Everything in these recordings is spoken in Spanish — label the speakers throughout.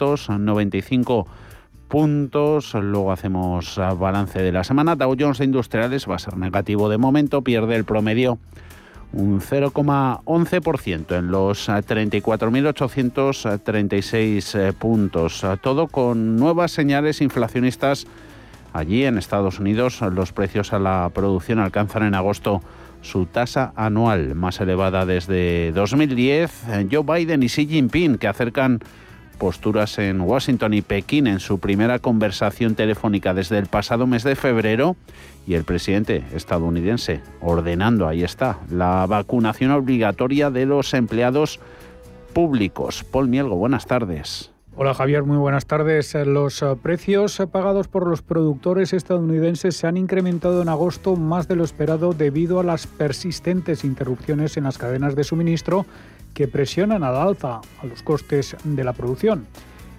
Speaker 1: 295 puntos. Luego hacemos balance de la semana. Dow Jones Industriales va a ser negativo de momento, pierde el promedio un 0,11% en los 34.836 eh, puntos. Todo con nuevas señales inflacionistas. Allí en Estados Unidos los precios a la producción alcanzan en agosto su tasa anual más elevada desde 2010. Joe Biden y Xi Jinping que acercan posturas en Washington y Pekín en su primera conversación telefónica desde el pasado mes de febrero y el presidente estadounidense ordenando, ahí está, la vacunación obligatoria de los empleados públicos. Paul Mielgo, buenas tardes.
Speaker 2: Hola Javier, muy buenas tardes. Los eh, precios pagados por los productores estadounidenses se han incrementado en agosto más de lo esperado debido a las persistentes interrupciones en las cadenas de suministro que presionan al alza a los costes de la producción.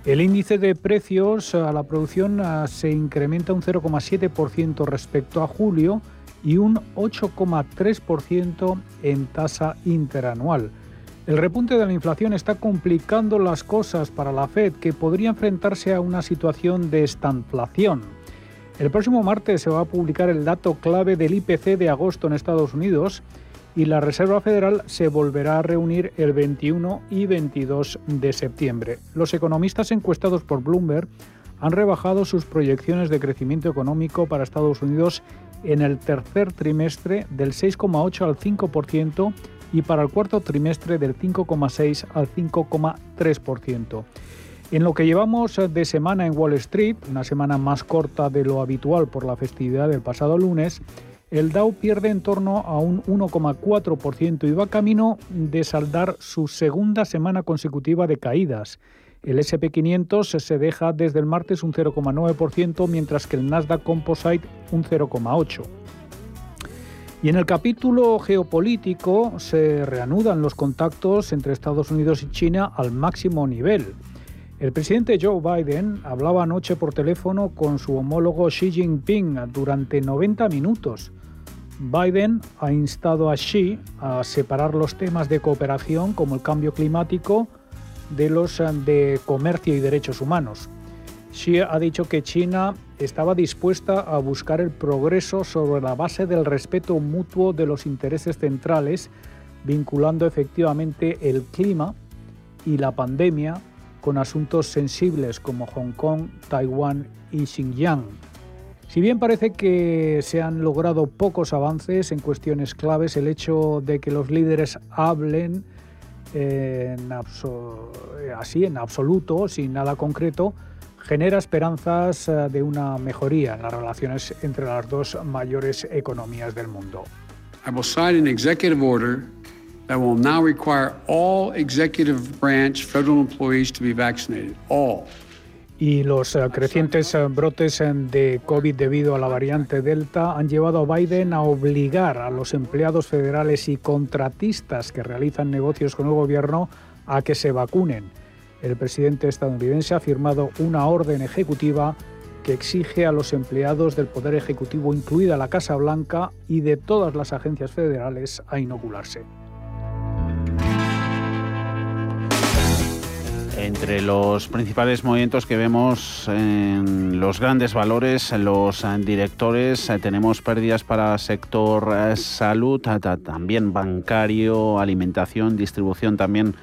Speaker 2: El índice de precios a la producción ah, se incrementa un 0,7% respecto a julio y un 8,3% en tasa interanual. El repunte de la inflación está complicando las cosas para la Fed, que podría enfrentarse a una situación de estanflación. El próximo martes se va a publicar el dato clave del IPC de agosto en Estados Unidos y la Reserva Federal se volverá a reunir el 21 y 22 de septiembre. Los economistas encuestados por Bloomberg han rebajado sus proyecciones de crecimiento económico para Estados Unidos en el tercer trimestre del 6,8 al 5% y para el cuarto trimestre del 5,6 al 5,3%. En lo que llevamos de semana en Wall Street, una semana más corta de lo habitual por la festividad del pasado lunes, el Dow pierde en torno a un 1,4% y va camino de saldar su segunda semana consecutiva de caídas. El SP500 se deja desde el martes un 0,9%, mientras que el Nasdaq Composite un 0,8%. Y en el capítulo geopolítico se reanudan los contactos entre Estados Unidos y China al máximo nivel. El presidente Joe Biden hablaba anoche por teléfono con su homólogo Xi Jinping durante 90 minutos. Biden ha instado a Xi a separar los temas de cooperación como el cambio climático de los eh, de comercio y derechos humanos. Xi ha dicho que China estaba dispuesta a buscar el progreso sobre la base del respeto mutuo de los intereses centrales, vinculando efectivamente el clima y la pandemia con asuntos sensibles como Hong Kong, Taiwán y Xinjiang. Si bien parece que se han logrado pocos avances en cuestiones claves, el hecho de que los líderes hablen así en absoluto, sin nada concreto, genera esperanzas eh, de una mejoría en las relaciones entre las dos mayores economías del mundo.
Speaker 3: I will sign an executive order that will now require all executive branch federal employees to be vaccinated. All
Speaker 2: y los eh, crecientes eh, brotes eh, de COVID debido a la variante Delta han llevado a Biden a obligar a los empleados federales y contratistas que realizan negocios con el gobierno a que se vacunen. El presidente estadounidense ha firmado una orden ejecutiva que exige a los empleados del Poder Ejecutivo, incluida la Casa Blanca, y de todas las agencias federales a inocularse.
Speaker 1: Entre los principales movimientos que vemos en los grandes valores, en los directores, eh, tenemos pérdidas para sector eh, salud, también bancario, alimentación, distribución también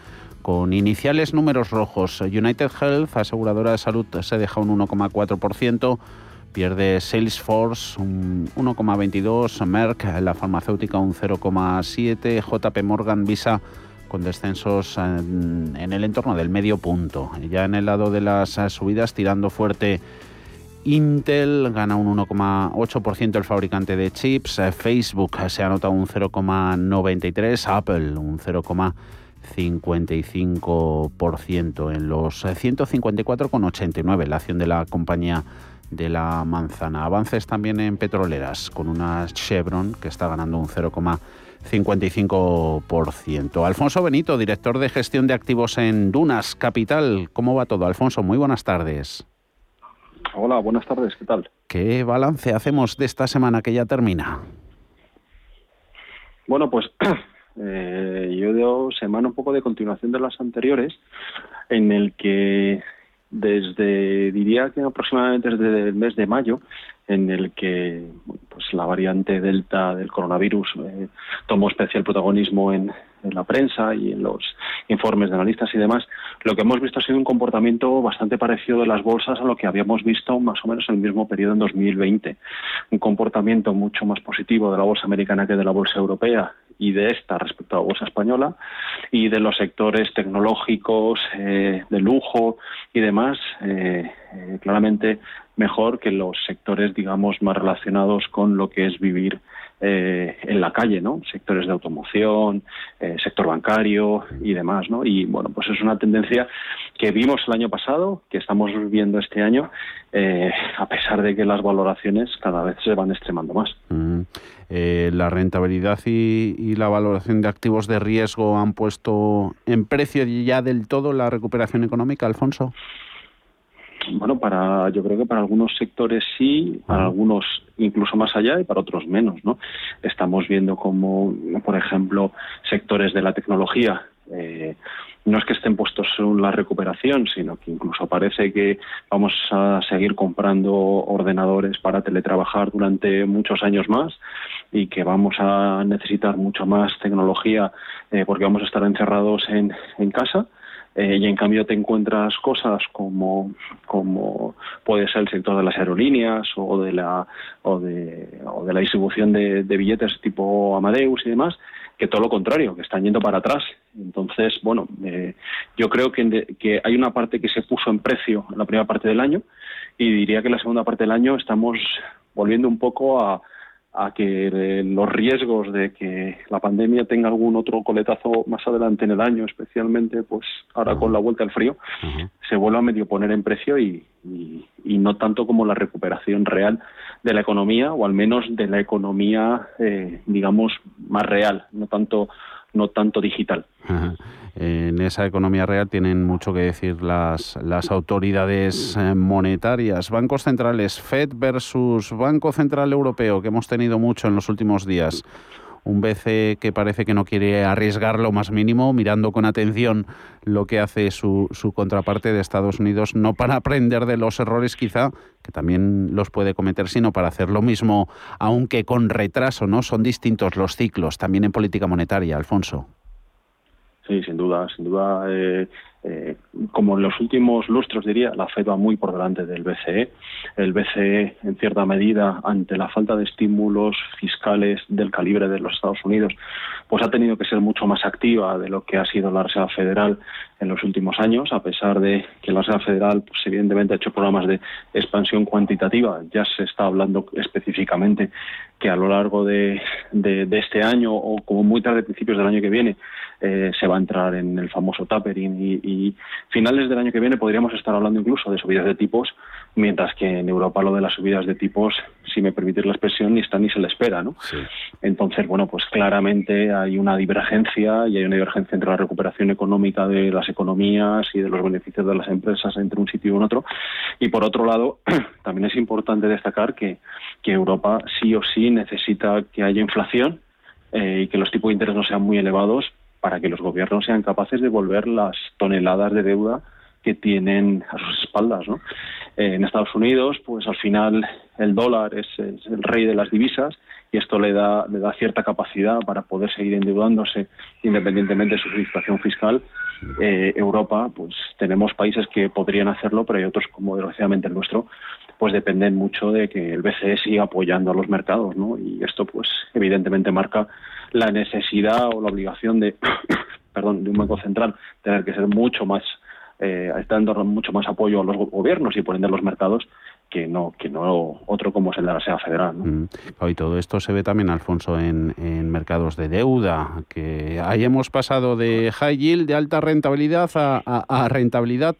Speaker 1: con iniciales números rojos. United Health, aseguradora de salud, se deja un 1,4%. Pierde Salesforce un 1,22, Merck, la farmacéutica un 0,7, JP Morgan, Visa con descensos en, el entorno del medio punto. Ya en el lado de las eh, subidas, tirando fuerte Intel gana un 1,8% el fabricante de chips, eh, Facebook se anota un 0,93%, Apple un 0,55% en los 154,89% la acción de la compañía de la manzana. Avances también en petroleras con una Chevron que está ganando un 0,5%. 55%. Alfonso Benito, director de gestión de activos en Dunas Capital. ¿Cómo va todo, Alfonso? Muy buenas tardes.
Speaker 4: Hola, buenas tardes, ¿qué tal?
Speaker 1: ¿Qué balance hacemos de esta semana que ya termina?
Speaker 4: Bueno, pues eh, yo veo semana un poco de continuación de las anteriores, en el que desde, diría que aproximadamente desde el mes de mayo, en el que pues la variante delta del coronavirus eh, tomó especial protagonismo en, la prensa y en los informes de analistas y demás, lo que hemos visto ha sido un comportamiento bastante parecido de las bolsas a lo que habíamos visto más o menos en el mismo periodo en 2020. Un comportamiento mucho más positivo de la bolsa americana que de la bolsa europea y de esta respecto a la bolsa española y de los sectores tecnológicos, eh, de lujo y demás, eh, claramente mejor que los sectores, digamos, más relacionados con lo que es vivir eh, en la calle, ¿no? Sectores de automoción, eh, sector bancario y demás, ¿no? Y bueno, pues es una tendencia que vimos el año pasado, que estamos viendo este año, eh, a pesar de que las valoraciones cada vez se van extremando más.
Speaker 1: Mm. la rentabilidad y, y, la valoración de activos de riesgo han puesto en precio ya del todo la recuperación económica, Alfonso.
Speaker 4: Bueno, para yo creo que para algunos sectores sí, para algunos incluso más allá y para otros menos, ¿no? Estamos viendo como, por ejemplo, sectores de la tecnología eh, no es que estén puestos en la recuperación, sino que incluso parece que vamos a seguir comprando ordenadores para teletrabajar durante muchos años más y que vamos a necesitar mucho más tecnología eh, porque vamos a estar encerrados en, en casa eh, y en cambio te encuentras cosas como, como puede ser el sector de las aerolíneas o de la, o de, o de la distribución de, billetes tipo Amadeus y demás, que todo lo contrario, que están yendo para atrás. Entonces, bueno, eh, yo creo que, que hay una parte que se puso en precio en la primera parte del año y diría que en la segunda parte del año estamos volviendo un poco a, a que eh, los riesgos de que la pandemia tenga algún otro coletazo más adelante en el año, especialmente pues ahora con la vuelta al frío, se vuelva a medio poner en precio y, y, no tanto como la recuperación real de la economía o al menos de la economía, eh, digamos, más real, no tanto no tanto digital.
Speaker 1: En esa economía real tienen mucho que decir las, las autoridades eh, monetarias. Bancos centrales, Fed versus Banco Central Europeo, que hemos tenido mucho en los últimos días un BCE que parece que no quiere arriesgar lo más mínimo, mirando con atención lo que hace su, su contraparte de Estados Unidos, no para aprender de los errores quizá, que también los puede cometer, sino para hacer lo mismo, aunque con retraso, ¿no? Son distintos los ciclos, también en política monetaria, Alfonso.
Speaker 4: Sí, sin duda, sin duda. Eh, eh, como en los últimos lustros, diría, la Fed va muy por delante del BCE. El BCE, en cierta medida, ante la falta de estímulos fiscales del calibre de los Estados Unidos, pues ha tenido que ser mucho más activa de lo que ha sido la Reserva Federal en los últimos años, a pesar de que la Reserva Federal, pues, evidentemente, ha hecho programas de expansión cuantitativa. Ya se está hablando específicamente que a lo largo de, este año o como muy tarde, principios del año que viene, eh, se va a entrar en el famoso tapering y, y, finales del año que viene podríamos estar hablando incluso de subidas de tipos, mientras que en Europa lo de las subidas de tipos, si me permitís la expresión, ni está ni se le espera, ¿no? Entonces, bueno, pues claramente hay una divergencia y hay una divergencia entre la recuperación económica de las economías y de los beneficios de las empresas entre un sitio y un otro. Y por otro lado, también es importante destacar que, que Europa sí o sí necesita que haya inflación eh, y que los tipos de interés no sean muy elevados para que los gobiernos sean capaces de devolver las toneladas de deuda que tienen a sus espaldas. ¿no? Eh, en Estados Unidos, pues al final el dólar es, el rey de las divisas y esto le da, le da cierta capacidad para poder seguir endeudándose independientemente de su situación fiscal. Eh, Europa, pues tenemos países que podrían hacerlo, pero hay otros, como desgraciadamente el nuestro, pues dependen mucho de que el BCE siga apoyando a los mercados, ¿no? Y esto, pues evidentemente marca la necesidad o la obligación de, perdón, de un banco central tener que ser mucho más eh, dando mucho más apoyo a los gobiernos y poniendo los mercados que no que no otro como es el de la SEA federal. ¿no? Mm.
Speaker 1: Y todo esto se ve también, Alfonso, en, en, mercados de deuda, que ahí hemos pasado de high yield, de alta rentabilidad, a, a rentabilidad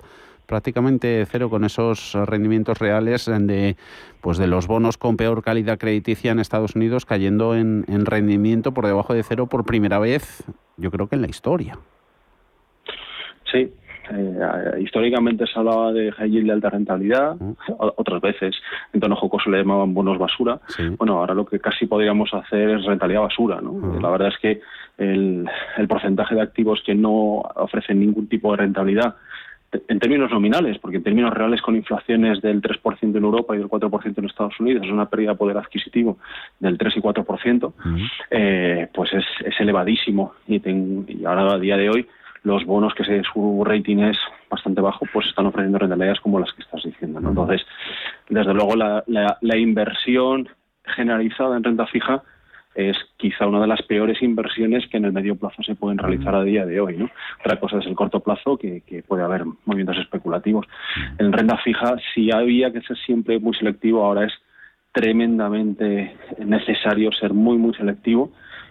Speaker 1: prácticamente cero con esos rendimientos reales de pues de los bonos con peor calidad crediticia en Estados Unidos cayendo en, rendimiento por debajo de cero por primera vez, yo creo que en la historia.
Speaker 4: Sí, eh, históricamente se hablaba de high yield de alta rentabilidad, otras veces en tono jocoso le llamaban bonos basura. Bueno, ahora lo que casi podríamos hacer es rentabilidad basura. ¿no? La verdad es que el, el porcentaje de activos que no ofrecen ningún tipo de rentabilidad en términos nominales, porque en términos reales con inflaciones del 3% en Europa y del 4% en Estados Unidos, es una pérdida de poder adquisitivo del 3 y 4%, eh, pues es, elevadísimo. Y, y, ahora a día de hoy los bonos que se, su rating es bastante bajo, pues están ofreciendo rentabilidades como las que estás diciendo. Entonces, desde luego la, la inversión generalizada en renta fija es quizá una de las peores inversiones que en el medio plazo se pueden realizar a día de hoy. ¿no? Otra cosa es el corto plazo, que, puede haber movimientos especulativos. En renta fija, si había que ser siempre muy selectivo, ahora es tremendamente necesario ser muy, muy selectivo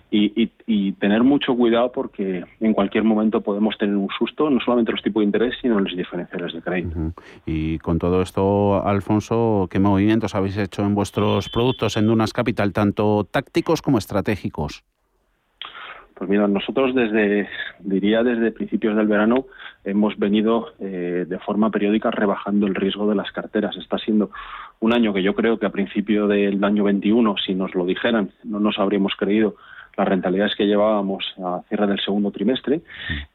Speaker 4: y, tener mucho cuidado porque en cualquier momento podemos tener un susto, no solamente los tipos de interés, sino los diferenciales de crédito.
Speaker 1: Y con todo esto, Alfonso, ¿qué movimientos habéis hecho en vuestros productos en Dunas Capital, tanto tácticos como estratégicos?
Speaker 4: Pues mira, nosotros desde, diría desde principios del verano, hemos venido eh, de forma periódica rebajando el riesgo de las carteras. Está siendo un año que yo creo que a principio del año 21, si nos lo dijeran, no nos habríamos creído las rentabilidades que llevábamos a cierre del segundo trimestre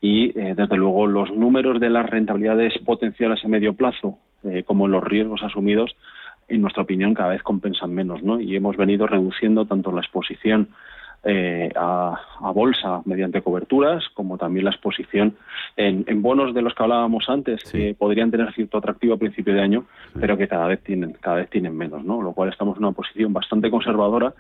Speaker 4: y, eh, desde luego, los números de las rentabilidades potenciales a medio plazo, eh, como los riesgos asumidos, en nuestra opinión, cada vez compensan menos, ¿no? Y hemos venido reduciendo tanto la exposición eh, a, bolsa mediante coberturas, como también la exposición en, bonos de los que hablábamos antes, que podrían tener cierto atractivo a principio de año, pero que cada vez tienen cada vez tienen menos, ¿no? Lo cual estamos en una posición bastante conservadora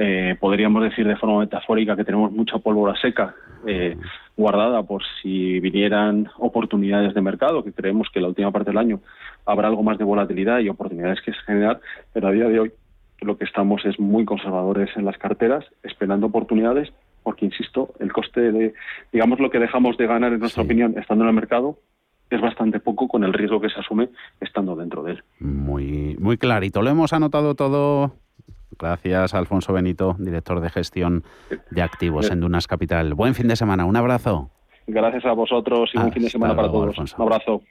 Speaker 4: eh, podríamos decir de forma metafórica que tenemos mucha pólvora seca eh, guardada por si vinieran oportunidades de mercado, que creemos que la última parte del año habrá algo más de volatilidad y oportunidades que generar, pero a día de hoy lo que estamos es muy conservadores en las carteras, esperando oportunidades, porque insisto, el coste de, digamos, lo que dejamos de ganar, en nuestra opinión, estando en el mercado, es bastante poco con el riesgo que se asume estando dentro de él.
Speaker 1: Muy, muy clarito. Lo hemos anotado todo Gracias, Alfonso Benito, director de gestión de activos en Dunas Capital. Buen fin de semana, un abrazo.
Speaker 4: Gracias a vosotros y buen fin de semana para todos. Un abrazo.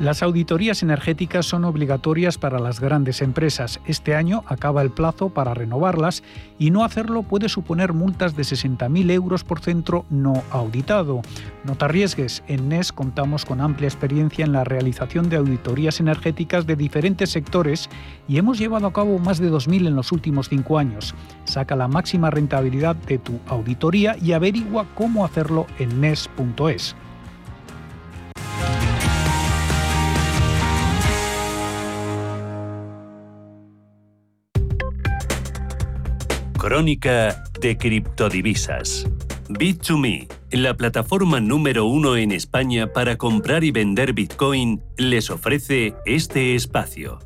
Speaker 2: Las auditorías energéticas son obligatorias para las grandes empresas. Este año acaba el plazo para renovarlas y no hacerlo puede suponer multas de 60.000 euros por centro no auditado. No te arriesgues. En NES contamos con amplia experiencia en la realización de auditorías energéticas de diferentes sectores y hemos llevado a cabo más de 2.000 en los últimos cinco años. Saca la máxima rentabilidad de tu auditoría y averigua cómo hacerlo en NES.es.
Speaker 5: Crónica de criptodivisas. Bit2Me, la plataforma número uno en España para comprar y vender Bitcoin, les ofrece este espacio.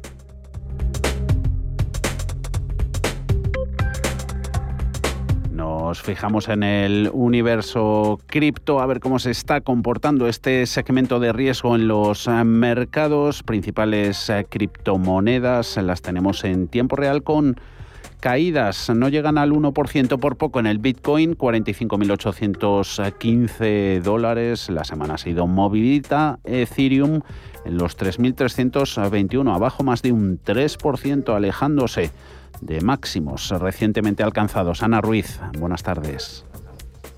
Speaker 1: Nos fijamos en el universo cripto, a ver cómo se está comportando este segmento de riesgo en los eh, mercados. Principales eh, criptomonedas las tenemos en tiempo real con caídas no llegan al 1% por poco en el Bitcoin, 45.815 dólares. La semana ha sido movilita. Ethereum en los 3.321, abajo más de un 3%, alejándose de máximos recientemente alcanzados. Ana Ruiz, buenas tardes.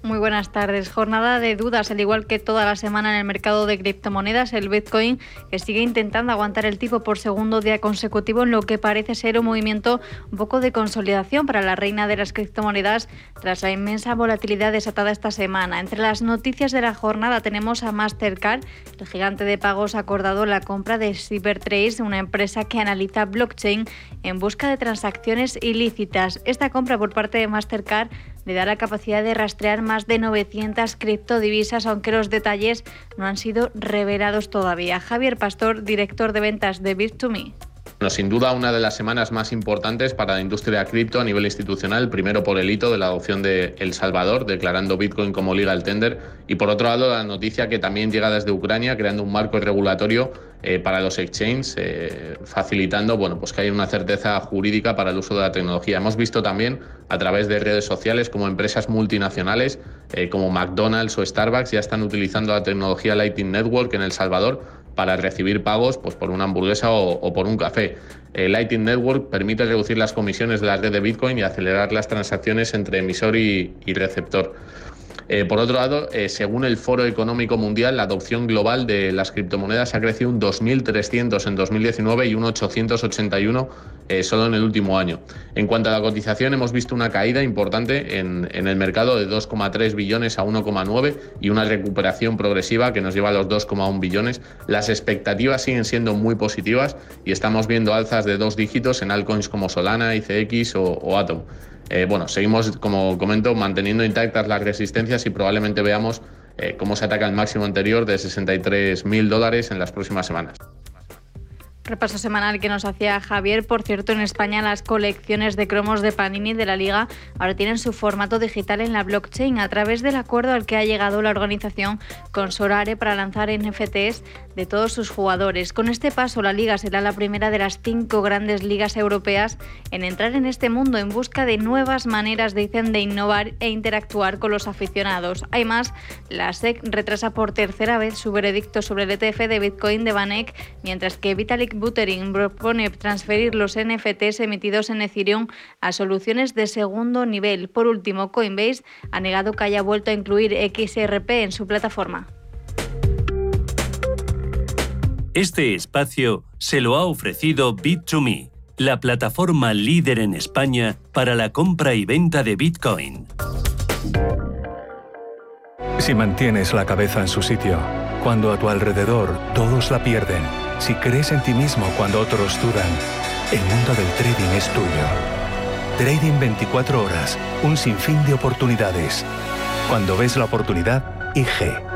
Speaker 6: Muy buenas tardes. Jornada de dudas, al igual que toda la semana en el mercado de criptomonedas, el Bitcoin que sigue intentando aguantar el tipo por segundo día consecutivo en lo que parece ser un movimiento un poco de consolidación para la reina de las criptomonedas tras la inmensa volatilidad desatada esta semana. Entre las noticias de la jornada tenemos a Mastercard, el gigante de pagos acordado la compra de CyberTrace, una empresa que analiza blockchain en busca de transacciones ilícitas. Esta compra por parte de Mastercard le da la capacidad de rastrear más de 900 criptodivisas, aunque los detalles no han sido revelados todavía. Javier Pastor, director de ventas de Bit2Me.
Speaker 7: Bueno, sin duda una de las semanas más importantes para la industria cripto a nivel institucional, primero por el hito de la adopción de El Salvador, declarando Bitcoin como legal tender, y por otro lado la noticia que también llega desde Ucrania, creando un marco regulatorio eh, para los exchanges, eh, facilitando bueno, pues que haya una certeza jurídica para el uso de la tecnología. Hemos visto también a través de redes sociales como empresas multinacionales eh, como McDonald's o Starbucks ya están utilizando la tecnología Lightning Network en El Salvador para recibir pagos pues, por una hamburguesa o, por un café. El Lightning Network permite reducir las comisiones de la red de Bitcoin y acelerar las transacciones entre emisor y, receptor. Eh, por otro lado, eh, según el Foro Económico Mundial, la adopción global de las criptomonedas ha crecido un 2.300 en 2019 y un 881 eh, solo en el último año. En cuanto a la cotización, hemos visto una caída importante en, el mercado de 2,3 billones a 1,9 y una recuperación progresiva que nos lleva a los 2,1 billones. Las expectativas siguen siendo muy positivas y estamos viendo alzas de dos dígitos en altcoins como Solana, ICX o, o Atom. Eh, bueno, seguimos, como comento, manteniendo intactas las resistencias y probablemente veamos eh, cómo se ataca el máximo anterior de 63 mil dólares en las próximas semanas.
Speaker 6: Repaso semanal que nos hacía Javier. Por cierto, en España las colecciones de cromos de Panini de la Liga ahora tienen su formato digital en la blockchain a través del acuerdo al que ha llegado la organización con Sorare para lanzar NFTs de todos sus jugadores. Con este paso, la Liga será la primera de las cinco grandes ligas europeas en entrar en este mundo en busca de nuevas maneras, dicen, de innovar e interactuar con los aficionados. Hay más, la SEC retrasa por tercera vez su veredicto sobre el ETF de Bitcoin de Banek, mientras que Vitalik Buterin propone transferir los NFTs emitidos en Ethereum a soluciones de segundo nivel. Por último, Coinbase ha negado que haya vuelto a incluir XRP en su plataforma.
Speaker 5: Este espacio se lo ha ofrecido Bit2Me, la plataforma líder en España para la compra y venta de Bitcoin.
Speaker 8: Si mantienes la cabeza en su sitio, cuando a tu alrededor todos la pierden, si crees en ti mismo cuando otros dudan, el mundo del trading es tuyo. Trading 24 horas, un sinfín de oportunidades. Cuando ves la oportunidad, IG.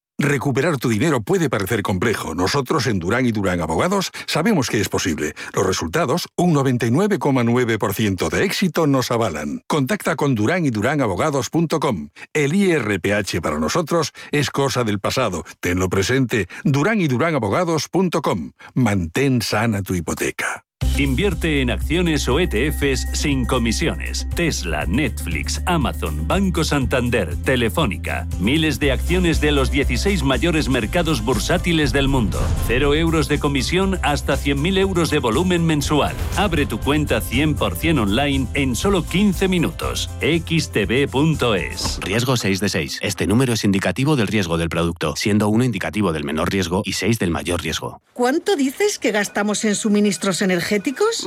Speaker 9: Recuperar tu dinero puede parecer complejo. Nosotros en Durán y Durán Abogados sabemos que es posible. Los resultados, un 99,9% de éxito, nos avalan. Contacta con Durán y Abogados.com. El IRPH para nosotros es cosa del pasado. Tenlo presente. Durán y Abogados.com. Mantén sana tu hipoteca.
Speaker 5: Invierte en acciones o ETFs sin comisiones. Tesla, Netflix, Amazon, Banco Santander, Telefónica. Miles de acciones de los 16 mayores mercados bursátiles del mundo. Cero euros de comisión hasta 100.000 euros de volumen mensual. Abre tu cuenta 100% online en solo 15 minutos. xtb.es.
Speaker 10: Riesgo 6 de 6. Este número es indicativo del riesgo del producto, siendo 1 indicativo del menor riesgo y 6 del mayor riesgo.
Speaker 11: ¿Cuánto dices que gastamos en suministros energéticos?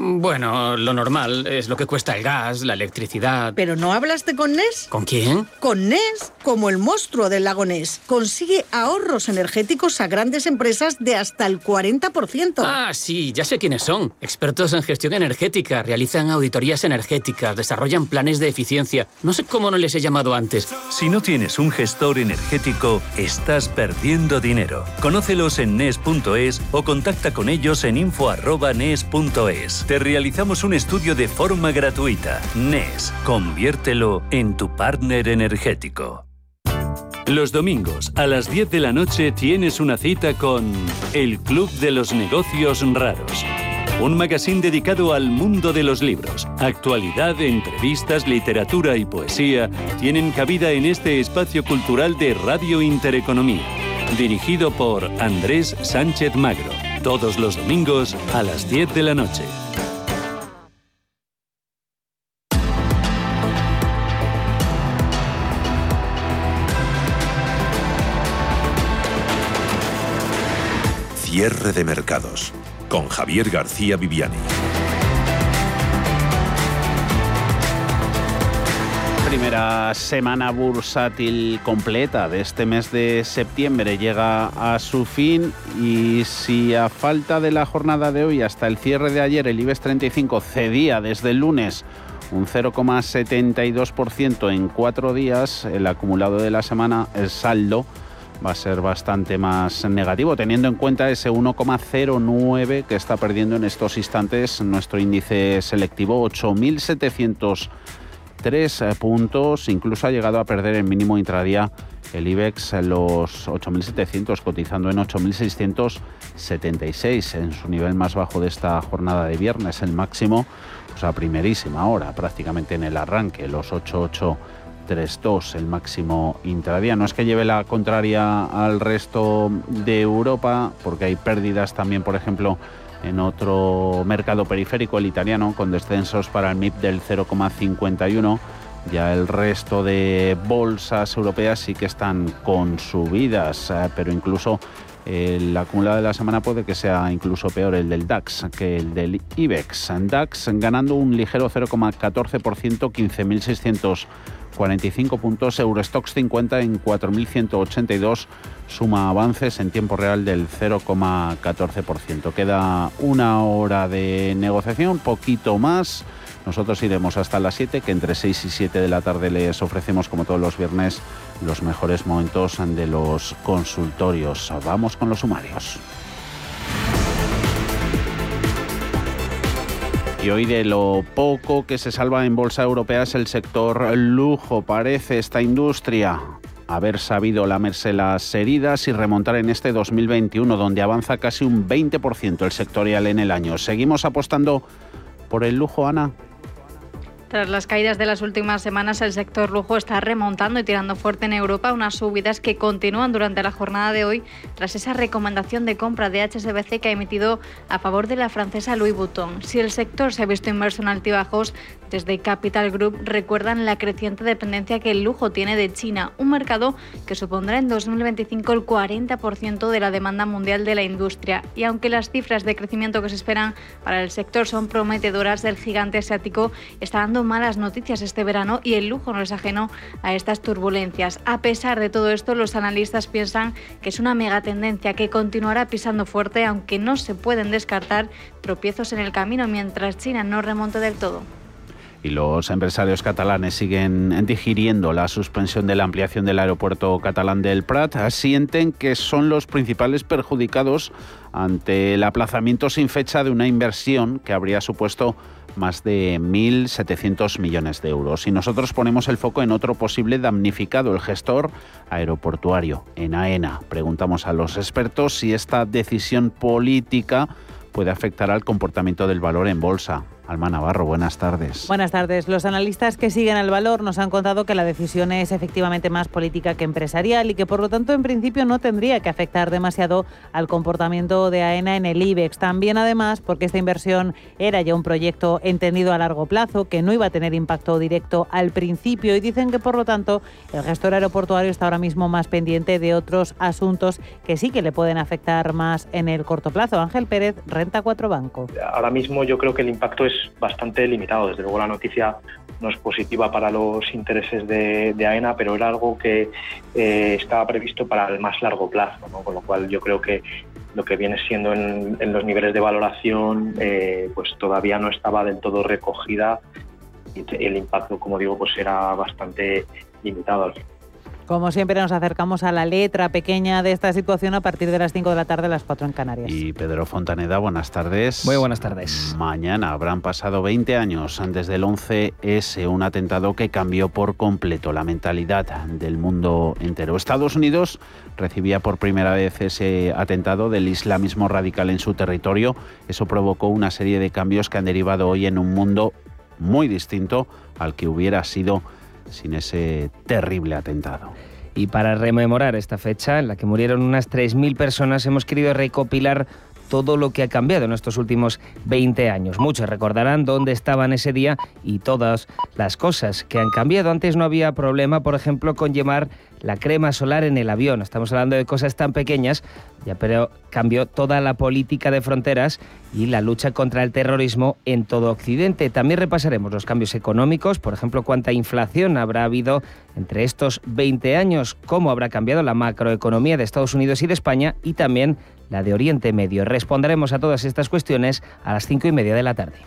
Speaker 12: Bueno, lo normal es lo que cuesta el gas, la electricidad.
Speaker 11: ¿Pero no hablaste con Nes?
Speaker 12: ¿Con quién?
Speaker 11: Con Nes, como el monstruo del lago Nes. Consigue ahorros energéticos a grandes empresas de hasta el 40%.
Speaker 12: Ah, sí, ya sé quiénes son. Expertos en gestión energética, realizan auditorías energéticas, desarrollan planes de eficiencia. No sé cómo no les he llamado antes.
Speaker 5: Si no tienes un gestor energético, estás perdiendo dinero. Conócelos en nes.es o contacta con ellos en info.nes.es. Te realizamos un estudio de forma gratuita. NES, conviértelo en tu partner energético. Los domingos a las 10 de la noche tienes una cita con El Club de los Negocios Raros. Un magazine dedicado al mundo de los libros. Actualidad, entrevistas, literatura y poesía tienen cabida en este espacio cultural de Radio Intereconomía. Dirigido por Andrés Sánchez Magro todos los domingos a las 10 de la noche.
Speaker 13: Cierre de mercados con Javier García Viviani.
Speaker 1: Primera semana bursátil completa de este mes de septiembre llega a su fin y si a falta de la jornada de hoy hasta el cierre de ayer el IBEX 35 cedía desde el lunes un 0,72% en cuatro días, el acumulado de la semana, el saldo, va a ser bastante más negativo, teniendo en cuenta ese 1,09 que está perdiendo en estos instantes nuestro índice selectivo, 8.700 tres puntos, incluso ha llegado a perder el mínimo intradía el IBEX los 8.700, cotizando en 8.676, en su nivel más bajo de esta jornada de viernes, el máximo, o sea, primerísima hora, prácticamente en el arranque, los 8.832, el máximo intradía. No es que lleve la contraria al resto de Europa, porque hay pérdidas también, por ejemplo, en otro mercado periférico, el italiano, con descensos para el MIP del 0,51 ya el resto de bolsas europeas sí que están con subidas, eh, pero incluso el acumulado de la semana puede que sea incluso peor el del DAX que el del IBEX. DAX ganando un ligero 0,14%, 15.645 puntos. Eurostox 50 en 4.182 suma avances en tiempo real del 0,14%. Queda una hora de negociación, poquito más. Nosotros iremos hasta las 7, que entre 6 y 7 de la tarde les ofrecemos, como todos los viernes, los mejores momentos de los consultorios. Vamos con los sumarios. Y hoy de lo poco que se salva en bolsa europea es el sector lujo. Parece esta industria haber sabido lamerse las heridas y remontar en este 2021, donde avanza casi un 20% el sectorial en el año. ¿Seguimos apostando por el lujo, Ana?
Speaker 6: Tras las caídas de las últimas semanas, el sector lujo está remontando y tirando fuerte en Europa, unas subidas que continúan durante la jornada de hoy tras esa recomendación de compra de HSBC que ha emitido a favor de la francesa Louis Vuitton. Si el sector se ha visto inmerso en altibajos, desde Capital Group recuerdan la creciente dependencia que el lujo tiene de China, un mercado que supondrá en 2025 el 40% de la demanda mundial de la industria. Y aunque las cifras de crecimiento que se esperan para el sector son prometedoras, el gigante asiático está dando malas noticias este verano y el lujo no es ajeno a estas turbulencias. A pesar de todo esto, los analistas piensan que es una megatendencia que continuará pisando fuerte, aunque no se pueden descartar tropiezos en el camino mientras China no remonte del todo
Speaker 1: y los empresarios catalanes siguen digiriendo la suspensión de la ampliación del aeropuerto catalán del Prat, sienten que son los principales perjudicados ante el aplazamiento sin fecha de una inversión que habría supuesto más de 1.700 millones de euros. Y nosotros ponemos el foco en otro posible damnificado, el gestor aeroportuario, en AENA. Preguntamos a los expertos si esta decisión política puede afectar al comportamiento del valor en bolsa. Alma Navarro, buenas tardes.
Speaker 14: Buenas tardes. Los analistas que siguen el valor nos han contado que la decisión es efectivamente más política que empresarial y que por lo tanto en principio no tendría que afectar demasiado al comportamiento de AENA en el IBEX. También además porque esta inversión era ya un proyecto entendido a largo plazo, que no iba a tener impacto directo al principio y dicen que por lo tanto el gestor aeroportuario está ahora mismo más pendiente de otros asuntos que sí que le pueden afectar más en el corto plazo. Ángel Pérez, Renta 4 Banco.
Speaker 15: Ahora mismo yo creo que el impacto es bastante limitado. Desde luego la noticia no es positiva para los intereses de, AENA, pero era algo que eh, estaba previsto para el más largo plazo, con lo cual yo creo que lo que viene siendo en, los niveles de valoración eh, pues todavía no estaba del todo recogida y el impacto, como digo, pues era bastante limitado.
Speaker 14: Como siempre nos acercamos a la letra pequeña de esta situación a partir de las 5 de la tarde, las 4 en Canarias.
Speaker 1: Y Pedro Fontaneda, buenas tardes.
Speaker 16: Muy buenas tardes.
Speaker 1: Mañana habrán pasado 20 años desde el 11S, un atentado que cambió por completo la mentalidad del mundo entero. Estados Unidos recibía por primera vez ese atentado del islamismo radical en su territorio. Eso provocó una serie de cambios que han derivado hoy en un mundo muy distinto al que hubiera sido sin ese terrible atentado.
Speaker 16: Y para rememorar esta fecha, en la que murieron unas 3.000 personas, hemos querido recopilar todo lo que ha cambiado en estos últimos 20 años. Muchos recordarán dónde estaban ese día y todas las cosas que han cambiado. Antes no había problema, por ejemplo, con llevar la crema solar en el avión. Estamos hablando de cosas tan pequeñas, ya pero cambió toda la política de fronteras y la lucha contra el terrorismo en todo Occidente. También repasaremos los cambios económicos, por ejemplo, cuánta inflación habrá habido entre estos 20 años, cómo habrá cambiado la macroeconomía de Estados Unidos y de España y también la de Oriente Medio. Responderemos a todas estas cuestiones a las cinco y media de la tarde.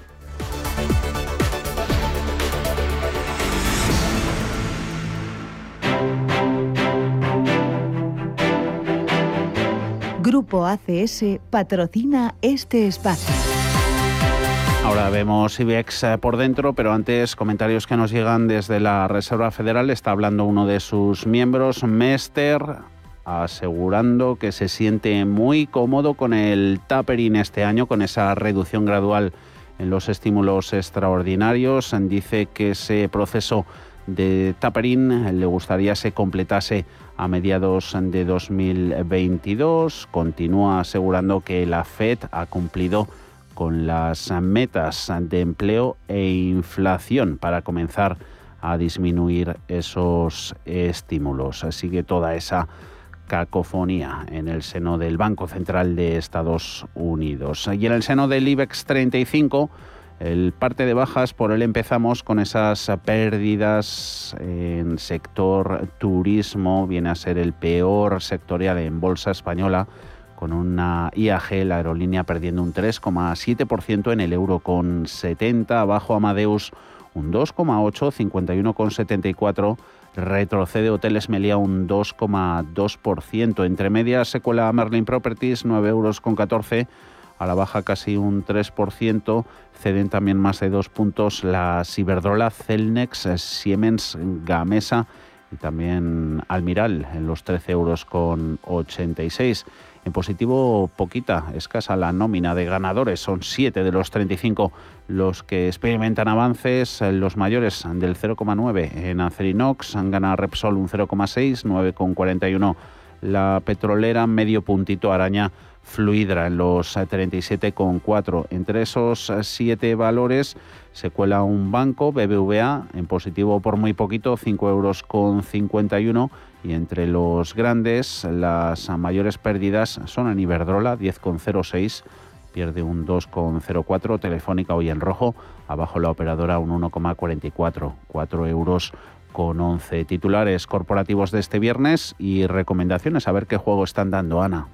Speaker 17: Grupo ACS patrocina este espacio.
Speaker 1: Ahora vemos IBEX eh, por dentro, pero antes comentarios que nos llegan desde la Reserva Federal. Está hablando uno de sus miembros, Mester, asegurando que se siente muy cómodo con el tapering este año, con esa reducción gradual en los estímulos extraordinarios. Dice que ese proceso de tapering le gustaría se completase a mediados de 2022. Continúa asegurando que la Fed ha cumplido con las metas de empleo e inflación para comenzar a disminuir esos estímulos. Sigue toda esa cacofonía en el seno del Banco Central de Estados Unidos. Y en el seno del IBEX 35, el parte de bajas, por él empezamos con esas pérdidas en sector turismo, viene a ser el peor sectorial en bolsa española con una IAG, la aerolínea, perdiendo un 3,7% en el euro con 70, abajo Amadeus un 2,8, 51,74, retrocede Hoteles Melia un 2,2%, entre medias se cuela Merlin Properties 9 euros con 14, a la baja casi un 3%, ceden también más de dos puntos la Ciberdrola, Celnex, Siemens, Gamesa y también Almiral en los 13 euros con 86. En positivo, poquita, escasa la nómina de ganadores. Son 7 de los 35 los que experimentan avances. Los mayores del 0,9 en Acerinox. Han ganado Repsol un 0,6, 9,41 la petrolera, medio puntito araña Fluidra en los 37,4. Entre esos siete valores se cuela un banco, BBVA, en positivo por muy poquito, 5 euros con 51. Y entre los grandes, las mayores pérdidas son en Iberdrola, 10,06 pierde un 2,04. Telefónica hoy en rojo, abajo la operadora un 1,44, 4 euros con 11 titulares corporativos de este viernes y recomendaciones a ver qué juego están dando, Ana.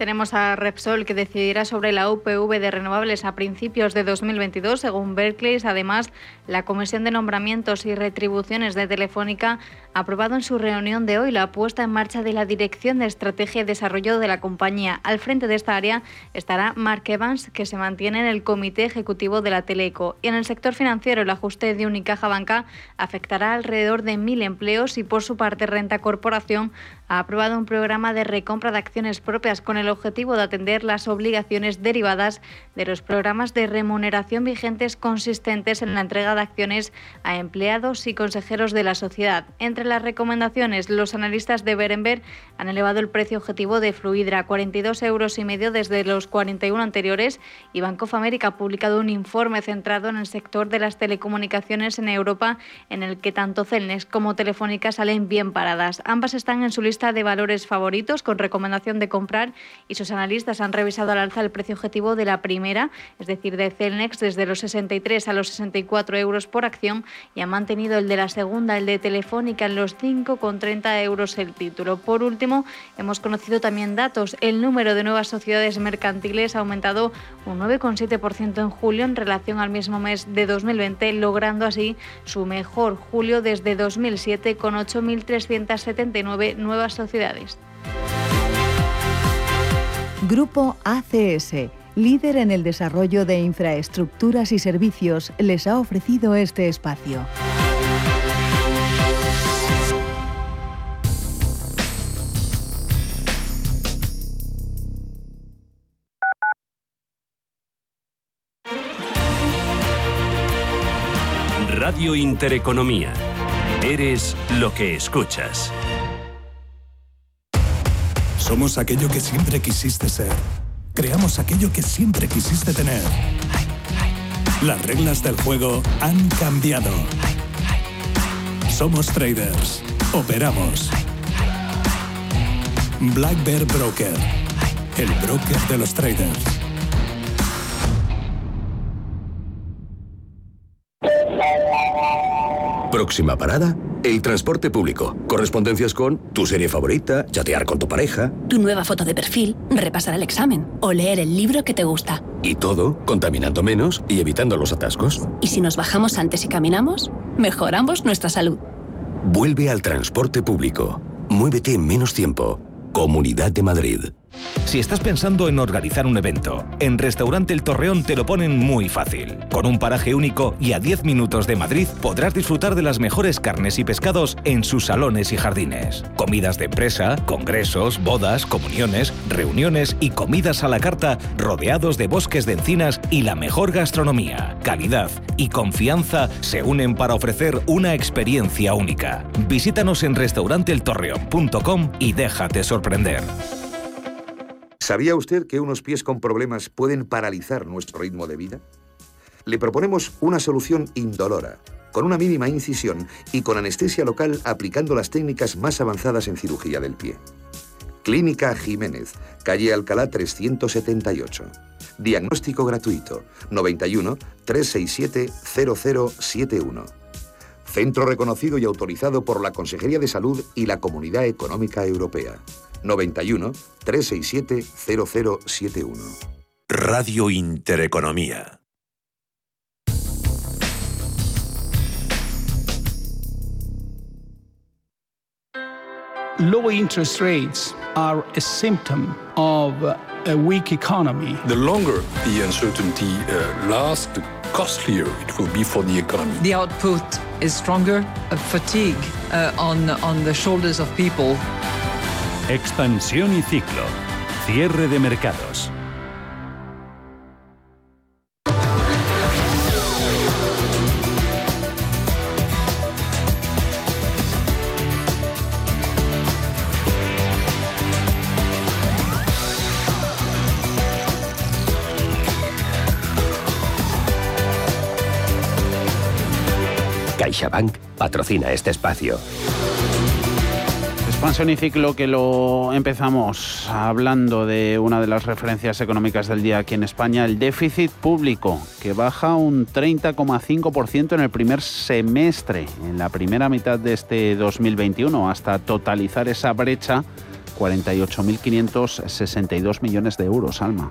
Speaker 6: Tenemos a Repsol que decidirá sobre la UPV de renovables a principios de 2022, según Berkeley. Además, la Comisión de Nombramientos y Retribuciones de Telefónica ha aprobado en su reunión de hoy la puesta en marcha de la Dirección de Estrategia y Desarrollo de la compañía. Al frente de esta área estará Mark Evans, que se mantiene en el Comité Ejecutivo de la Teleco. Y en el sector financiero, el ajuste de Unicaja Banca afectará alrededor de mil empleos y, por su parte, Renta Corporación ha aprobado un programa de recompra de acciones propias con el objetivo de atender las obligaciones derivadas de los programas de remuneración vigentes consistentes en la entrega de acciones a empleados y consejeros de la sociedad. Entre las recomendaciones, los analistas de Berenberg han elevado el precio objetivo de Fluidra a 42 euros y medio desde los 41 anteriores y Bank of America ha publicado un informe centrado en el sector de las telecomunicaciones en Europa en el que tanto Celnex como Telefónica salen bien paradas. Ambas están en su lista de valores favoritos con recomendación de comprar y sus analistas han revisado al alza el precio objetivo de la primera, es decir, de Celnex, desde los 63 a los 64 euros por acción y han mantenido el de la segunda, el de Telefónica, en los 5,30 euros el título. Por último, hemos conocido también datos. El número de nuevas sociedades mercantiles ha aumentado un 9,7% en julio en relación al mismo mes de 2020, logrando así su mejor julio desde 2007 con 8.379 nuevas sociedades.
Speaker 17: Grupo ACS, líder en el desarrollo de infraestructuras y servicios, les ha ofrecido este espacio.
Speaker 5: Radio Intereconomía. Eres lo que escuchas.
Speaker 18: Somos aquello que siempre quisiste ser. Creamos aquello que siempre quisiste tener. Las reglas del juego han cambiado. Somos traders. Operamos. Black Bear Broker. El broker de los traders.
Speaker 19: Próxima parada, el transporte público. Correspondencias con tu serie favorita, chatear con tu pareja.
Speaker 20: Tu nueva foto de perfil, repasar el examen o leer el libro que te gusta.
Speaker 19: Y todo contaminando menos y evitando los atascos.
Speaker 20: ¿Y si nos bajamos antes y caminamos? Mejoramos nuestra salud.
Speaker 19: Vuelve al transporte público. Muévete en menos tiempo. Comunidad de Madrid.
Speaker 8: Si estás pensando en organizar un evento, en Restaurante El Torreón te lo ponen muy fácil. Con un paraje único y a 10 minutos de Madrid podrás disfrutar de las mejores carnes y pescados en sus salones y jardines. Comidas de empresa, congresos, bodas, comuniones, reuniones y comidas a la carta rodeados de bosques de encinas y la mejor gastronomía, calidad y confianza se unen para ofrecer una experiencia única. Visítanos en restauranteeltorreón.com y déjate sorprender.
Speaker 21: ¿Sabía usted que unos pies con problemas pueden paralizar nuestro ritmo de vida? Le proponemos una solución indolora, con una mínima incisión y con anestesia local aplicando las técnicas más avanzadas en cirugía del pie. Clínica Jiménez, calle Alcalá 378. Diagnóstico gratuito 91 367 0071. Centro reconocido y autorizado por la Consejería de Salud y la Comunidad Económica Europea. 91 367 0071.
Speaker 13: Radio Intereconomía.
Speaker 22: Low interest rates are a symptom of a weak economy.
Speaker 9: The longer the uncertainty uh, lasts, the costlier it will be for the economy.
Speaker 23: The output is stronger, a fatigue uh, on, on the shoulders of people.
Speaker 5: Expansión y ciclo. Cierre de mercados.
Speaker 24: CaixaBank patrocina este espacio.
Speaker 1: Expansión y ciclo que lo empezamos hablando de una de las referencias económicas del día aquí en España, el déficit público, que baja un 30,5% en el primer semestre, en la primera mitad de este 2021, hasta totalizar esa brecha 48.562 millones de euros, Alma.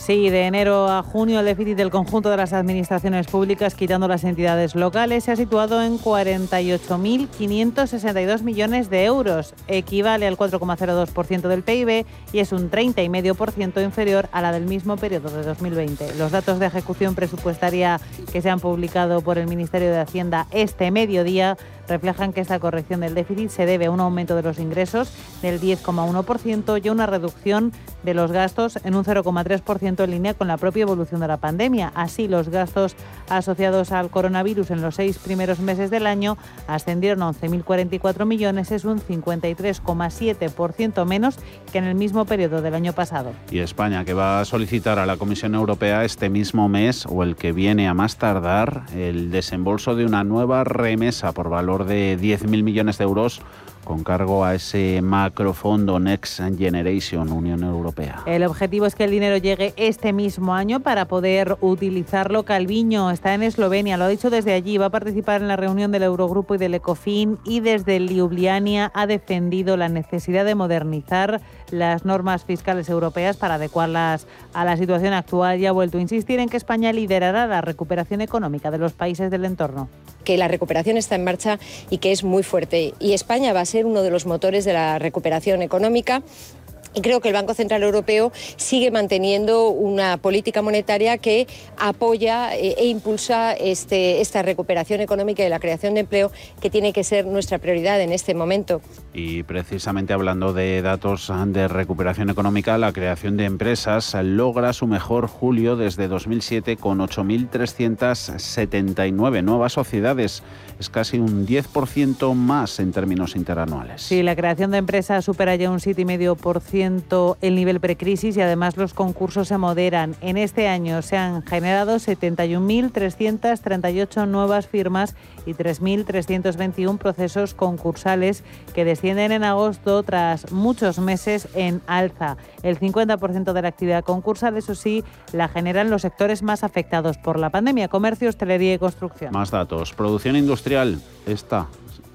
Speaker 14: Sí, de enero a junio el déficit del conjunto de las administraciones públicas, quitando las entidades locales, se ha situado en 48.562 millones de euros. Equivale al 4,02% del PIB y es un 30,5% inferior a la del mismo periodo de 2020. Los datos de ejecución presupuestaria que se han publicado por el Ministerio de Hacienda este mediodía reflejan que esta corrección del déficit se debe a un aumento de los ingresos del 10,1% y una reducción de los gastos en un 0,3% en línea con la propia evolución de la pandemia. Así, los gastos asociados al coronavirus en los seis primeros meses del año ascendieron a 11.044 millones, es un 53,7% menos que en el mismo periodo del año pasado.
Speaker 1: Y España, que va a solicitar a la Comisión Europea este mismo mes o el que viene a más tardar el desembolso de una nueva remesa por valor de 10.000 millones de euros con cargo a ese macrofondo Next Generation Unión Europea.
Speaker 14: El objetivo es que el dinero llegue este mismo año para poder utilizarlo. Calviño está en Eslovenia, lo ha dicho desde allí, va a participar en la reunión del Eurogrupo y del Ecofin y desde Ljubljana ha defendido la necesidad de modernizar las normas fiscales europeas para adecuarlas a la situación actual y ha vuelto a insistir en que España liderará la recuperación económica de los países del entorno
Speaker 25: que la recuperación está en marcha y que es muy fuerte. Y España va a ser uno de los motores de la recuperación económica creo que el Banco Central Europeo sigue manteniendo una política monetaria que apoya eh, e impulsa este, esta recuperación económica y la creación de empleo que tiene que ser nuestra prioridad en este momento.
Speaker 1: Y precisamente hablando de datos de recuperación económica, la creación de empresas logra su mejor julio desde 2007 con 8.379 nuevas sociedades. Es casi un 10% más en términos interanuales.
Speaker 14: Sí, la creación de empresas supera ya un 7,5% el nivel precrisis y además los concursos se moderan. En este año se han generado 71.338 nuevas firmas y 3.321 procesos concursales que descienden en agosto tras muchos meses en alza. El 50% de la actividad concursal, eso sí, la generan los sectores más afectados por la pandemia, comercio, hostelería y construcción.
Speaker 1: Más datos. Producción industrial, esta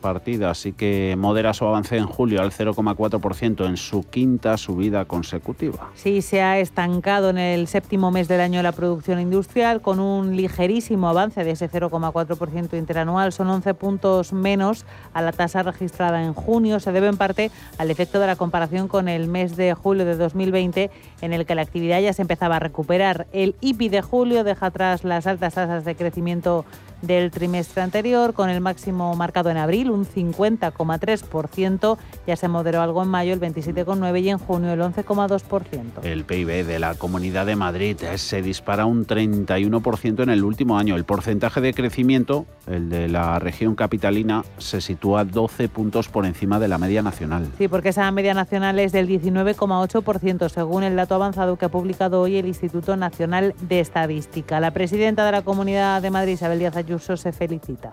Speaker 1: partida, así que modera su avance en julio al 0,4% en su quinta subida consecutiva.
Speaker 14: Sí, se ha estancado en el séptimo mes del año la producción industrial con un ligerísimo avance de ese 0,4% interanual. Son 11 puntos menos a la tasa registrada en junio. Se debe en parte al efecto de la comparación con el mes de julio de 2020 en el que la actividad ya se empezaba a recuperar. El IPI de julio deja atrás las altas tasas de crecimiento del trimestre anterior, con el máximo marcado en abril, un 50,3%. Ya se moderó algo en mayo, el 27,9% y en junio el 11,2%.
Speaker 1: El PIB de la Comunidad de Madrid se dispara un 31% en el último año. El porcentaje de crecimiento, el de la región capitalina, se sitúa 12 puntos por encima de la media nacional.
Speaker 14: Sí, porque esa media nacional es del 19,8%, según el dato avanzado que ha publicado hoy el Instituto Nacional de Estadística. La presidenta de la Comunidad de Madrid, Isabel Díaz Ayuso se felicita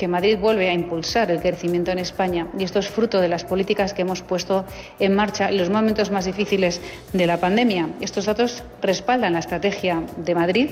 Speaker 26: que Madrid vuelve a impulsar el crecimiento en España y esto es fruto de las políticas que hemos puesto en marcha en los momentos más difíciles de la pandemia. Estos datos respaldan la estrategia de Madrid,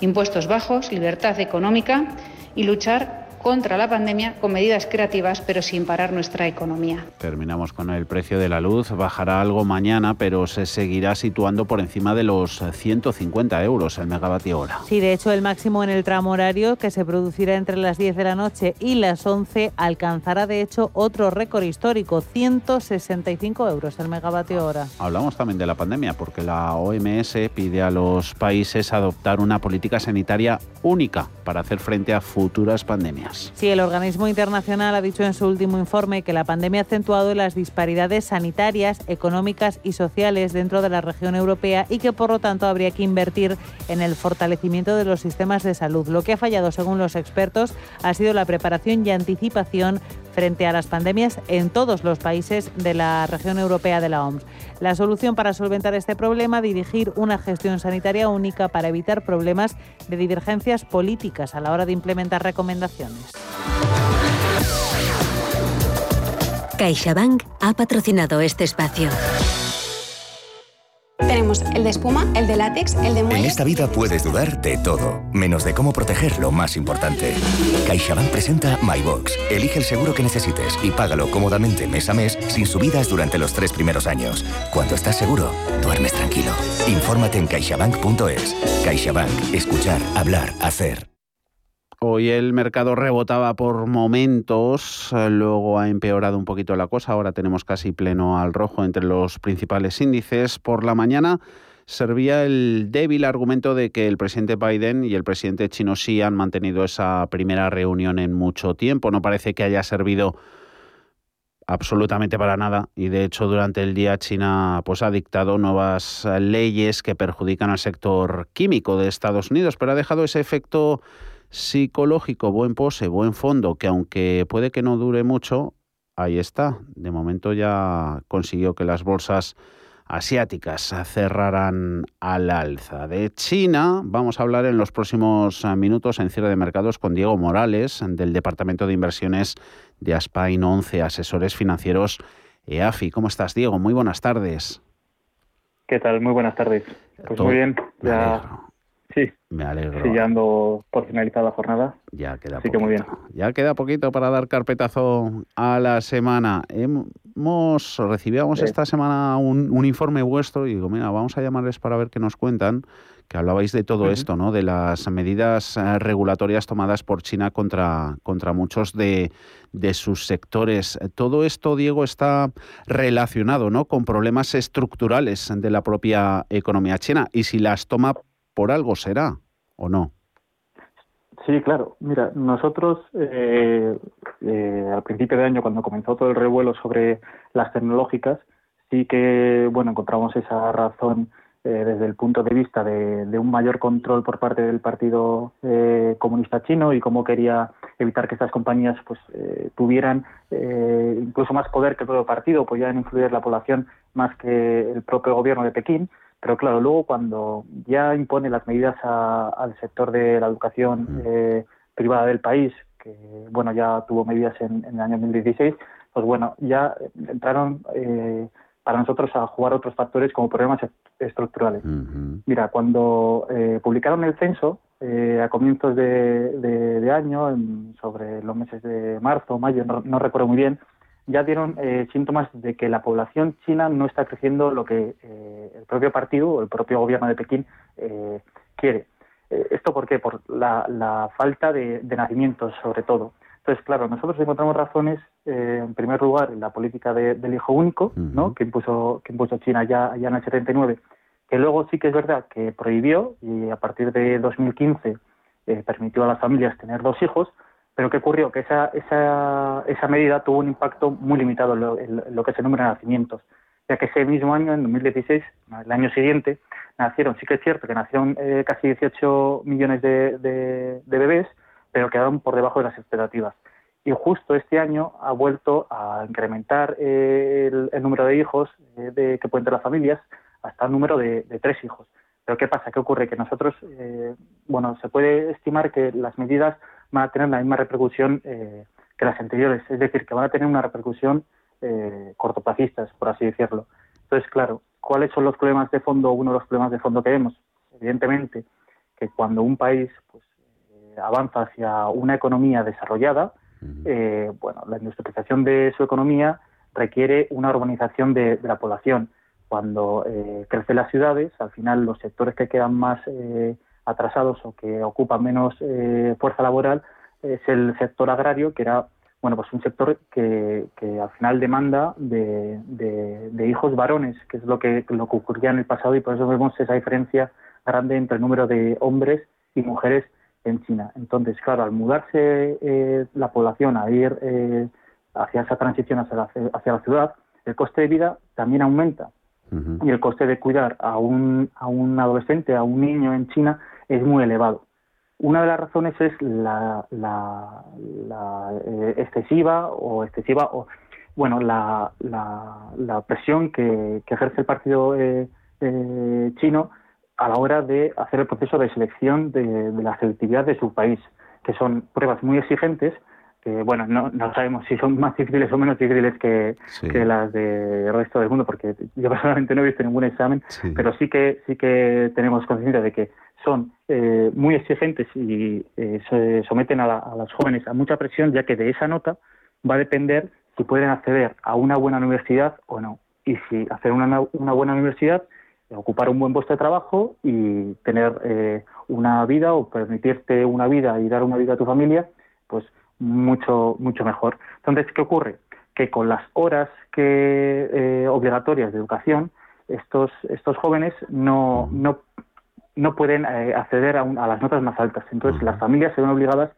Speaker 26: impuestos bajos, libertad económica y luchar contra la pandemia con medidas creativas, pero sin parar nuestra economía.
Speaker 1: Terminamos con el precio de la luz. Bajará algo mañana, pero se seguirá situando por encima de los 150 euros el megavatio hora.
Speaker 14: Sí, de hecho, el máximo en el tramo horario, que se producirá entre las 10 de la noche y las 11, alcanzará de hecho otro récord histórico, 165 euros el megavatio hora.
Speaker 1: Hablamos también de la pandemia, porque la OMS pide a los países adoptar una política sanitaria única para hacer frente a futuras pandemias.
Speaker 14: Sí, el organismo internacional ha dicho en su último informe que la pandemia ha acentuado las disparidades sanitarias, económicas y sociales dentro de la región europea y que por lo tanto habría que invertir en el fortalecimiento de los sistemas de salud. Lo que ha fallado, según los expertos, ha sido la preparación y anticipación frente a las pandemias en todos los países de la región europea de la OMS. La solución para solventar este problema, dirigir una gestión sanitaria única para evitar problemas de divergencias políticas a la hora de implementar recomendaciones.
Speaker 27: CaixaBank ha patrocinado este espacio.
Speaker 28: Tenemos el de espuma, el de látex, el de muelle.
Speaker 29: En esta vida puedes dudar de todo, menos de cómo proteger lo más importante. CaixaBank presenta MyBox. Elige el seguro que necesites y págalo cómodamente mes a mes sin subidas durante los tres primeros años. Cuando estás seguro, duermes tranquilo. Infórmate en caixabank.es. CaixaBank. Escuchar, hablar, hacer.
Speaker 1: Hoy el mercado rebotaba por momentos, eh, luego ha empeorado un poquito la cosa, ahora tenemos casi pleno al rojo entre los principales índices. Por la mañana servía el débil argumento de que el presidente Biden y el presidente chino Xi han mantenido esa primera reunión en mucho tiempo. No parece que haya servido absolutamente para nada y de hecho durante el día China pues ha dictado nuevas leyes que perjudican al sector químico de Estados Unidos, pero ha dejado ese efecto psicológico, buen pose, buen fondo, que aunque puede que no dure mucho, ahí está. De momento ya consiguió que las bolsas asiáticas cerraran al alza. De China vamos a hablar en los próximos minutos en cierre de mercados con Diego Morales del Departamento de Inversiones de Aspain 11 Asesores Financieros EAFI. ¿Cómo estás, Diego? Muy buenas tardes.
Speaker 15: ¿Qué tal? Muy buenas tardes. Pues muy bien, ya Sí.
Speaker 1: Me alegro.
Speaker 15: Sí, ya ando por finalizar la jornada.
Speaker 1: Ya queda
Speaker 15: Así que muy bien.
Speaker 1: Ya queda poquito para dar carpetazo a la semana. Hemos, recibíamos esta semana un, informe vuestro y digo, mira, vamos a llamarles para ver qué nos cuentan, que hablabais de todo esto, ¿no? De las medidas eh, regulatorias tomadas por China contra, contra muchos de, de sus sectores. Todo esto, Diego, está relacionado, ¿no? Con problemas estructurales de la propia economía china. Y si las toma por algo será, ¿o no?
Speaker 15: Sí, claro. Mira, nosotros eh, eh, al principio de año, cuando comenzó todo el revuelo sobre las tecnológicas, sí que bueno encontramos esa razón eh, desde el punto de vista de, un mayor control por parte del Partido Comunista Chino y cómo quería evitar que estas compañías pues tuvieran incluso más poder que el partido, podían influir en la población más que el propio gobierno de Pekín. Pero claro, luego cuando ya impone las medidas al sector de la educación mm. eh, privada del país, que bueno ya tuvo medidas en, el año 2016, pues bueno, ya entraron eh, para nosotros a jugar otros factores como problemas estructurales. Mira, cuando eh, publicaron el censo eh, a comienzos de, año, sobre los meses de marzo, mayo, no, recuerdo muy bien, ya dieron eh, síntomas de que la población china no está creciendo lo que el propio partido o el propio gobierno de Pekín quiere. ¿Esto por qué? Por la, falta de, nacimientos, sobre todo. Entonces, claro, nosotros encontramos razones, eh, en primer lugar, en la política del hijo único, ¿no? que, impuso, que impuso China ya, ya en el 79, que luego sí que es verdad que prohibió y a partir de 2015 eh, permitió a las familias tener dos hijos, pero ¿qué ocurrió? Que esa, esa, esa medida tuvo un impacto muy limitado en lo, que es el número de nacimientos, ya que ese mismo año, en 2016, el año siguiente, nacieron, sí que es cierto que nacieron eh, casi 18 millones de, de bebés, pero quedaron por debajo de las expectativas. Y justo este año ha vuelto a incrementar eh, el, número de hijos eh, de, que pueden tener las familias hasta el número de, tres hijos. Pero ¿qué pasa? ¿Qué ocurre? Que nosotros, eh, bueno, se puede estimar que las medidas van a tener la misma repercusión que las anteriores, es decir, que van a tener una repercusión cortoplacistas, por así decirlo. Entonces, claro, ¿cuáles son los problemas de fondo? Uno de los problemas de fondo que vemos, evidentemente, que cuando un país pues, avanza hacia una economía desarrollada, eh, bueno, la industrialización de su economía requiere una urbanización de, la población. Cuando eh, crecen las ciudades, al final los sectores que quedan más eh, atrasados o que ocupan menos fuerza laboral es el sector agrario, que era bueno, pues un sector que, al final demanda de, hijos varones, que es lo que, lo que ocurría en el pasado y por eso vemos esa diferencia grande entre el número de hombres y mujeres en China. Entonces, claro, al mudarse eh, la población a ir eh, hacia esa transición hacia la, hacia la, ciudad, el coste de vida también aumenta. Y el coste de cuidar a un, a un adolescente, a un niño en China, es muy elevado. Una de las razones es la, la, eh, excesiva o excesiva o bueno la, la, presión que, que, ejerce el partido chino a la hora de hacer el proceso de selección de, la selectividad de su país, que son pruebas muy exigentes, que bueno, no, sabemos si son más difíciles o menos difíciles que, las del resto del mundo, porque yo personalmente no he visto ningún examen, pero sí que sí que tenemos conciencia de que son eh, muy exigentes y eh, se someten a, a los jóvenes a mucha presión, ya que de esa nota va a depender si pueden acceder a una buena universidad o no. Y si hacer una, una buena universidad ocupar un buen puesto de trabajo y tener eh, una vida o permitirte una vida y dar una vida a tu familia, pues mucho, mucho mejor. Entonces, ¿qué ocurre? Que con las horas que, eh, obligatorias de educación, estos, estos jóvenes no, no, no pueden eh, acceder a, a, las notas más altas. Entonces, las familias se ven obligadas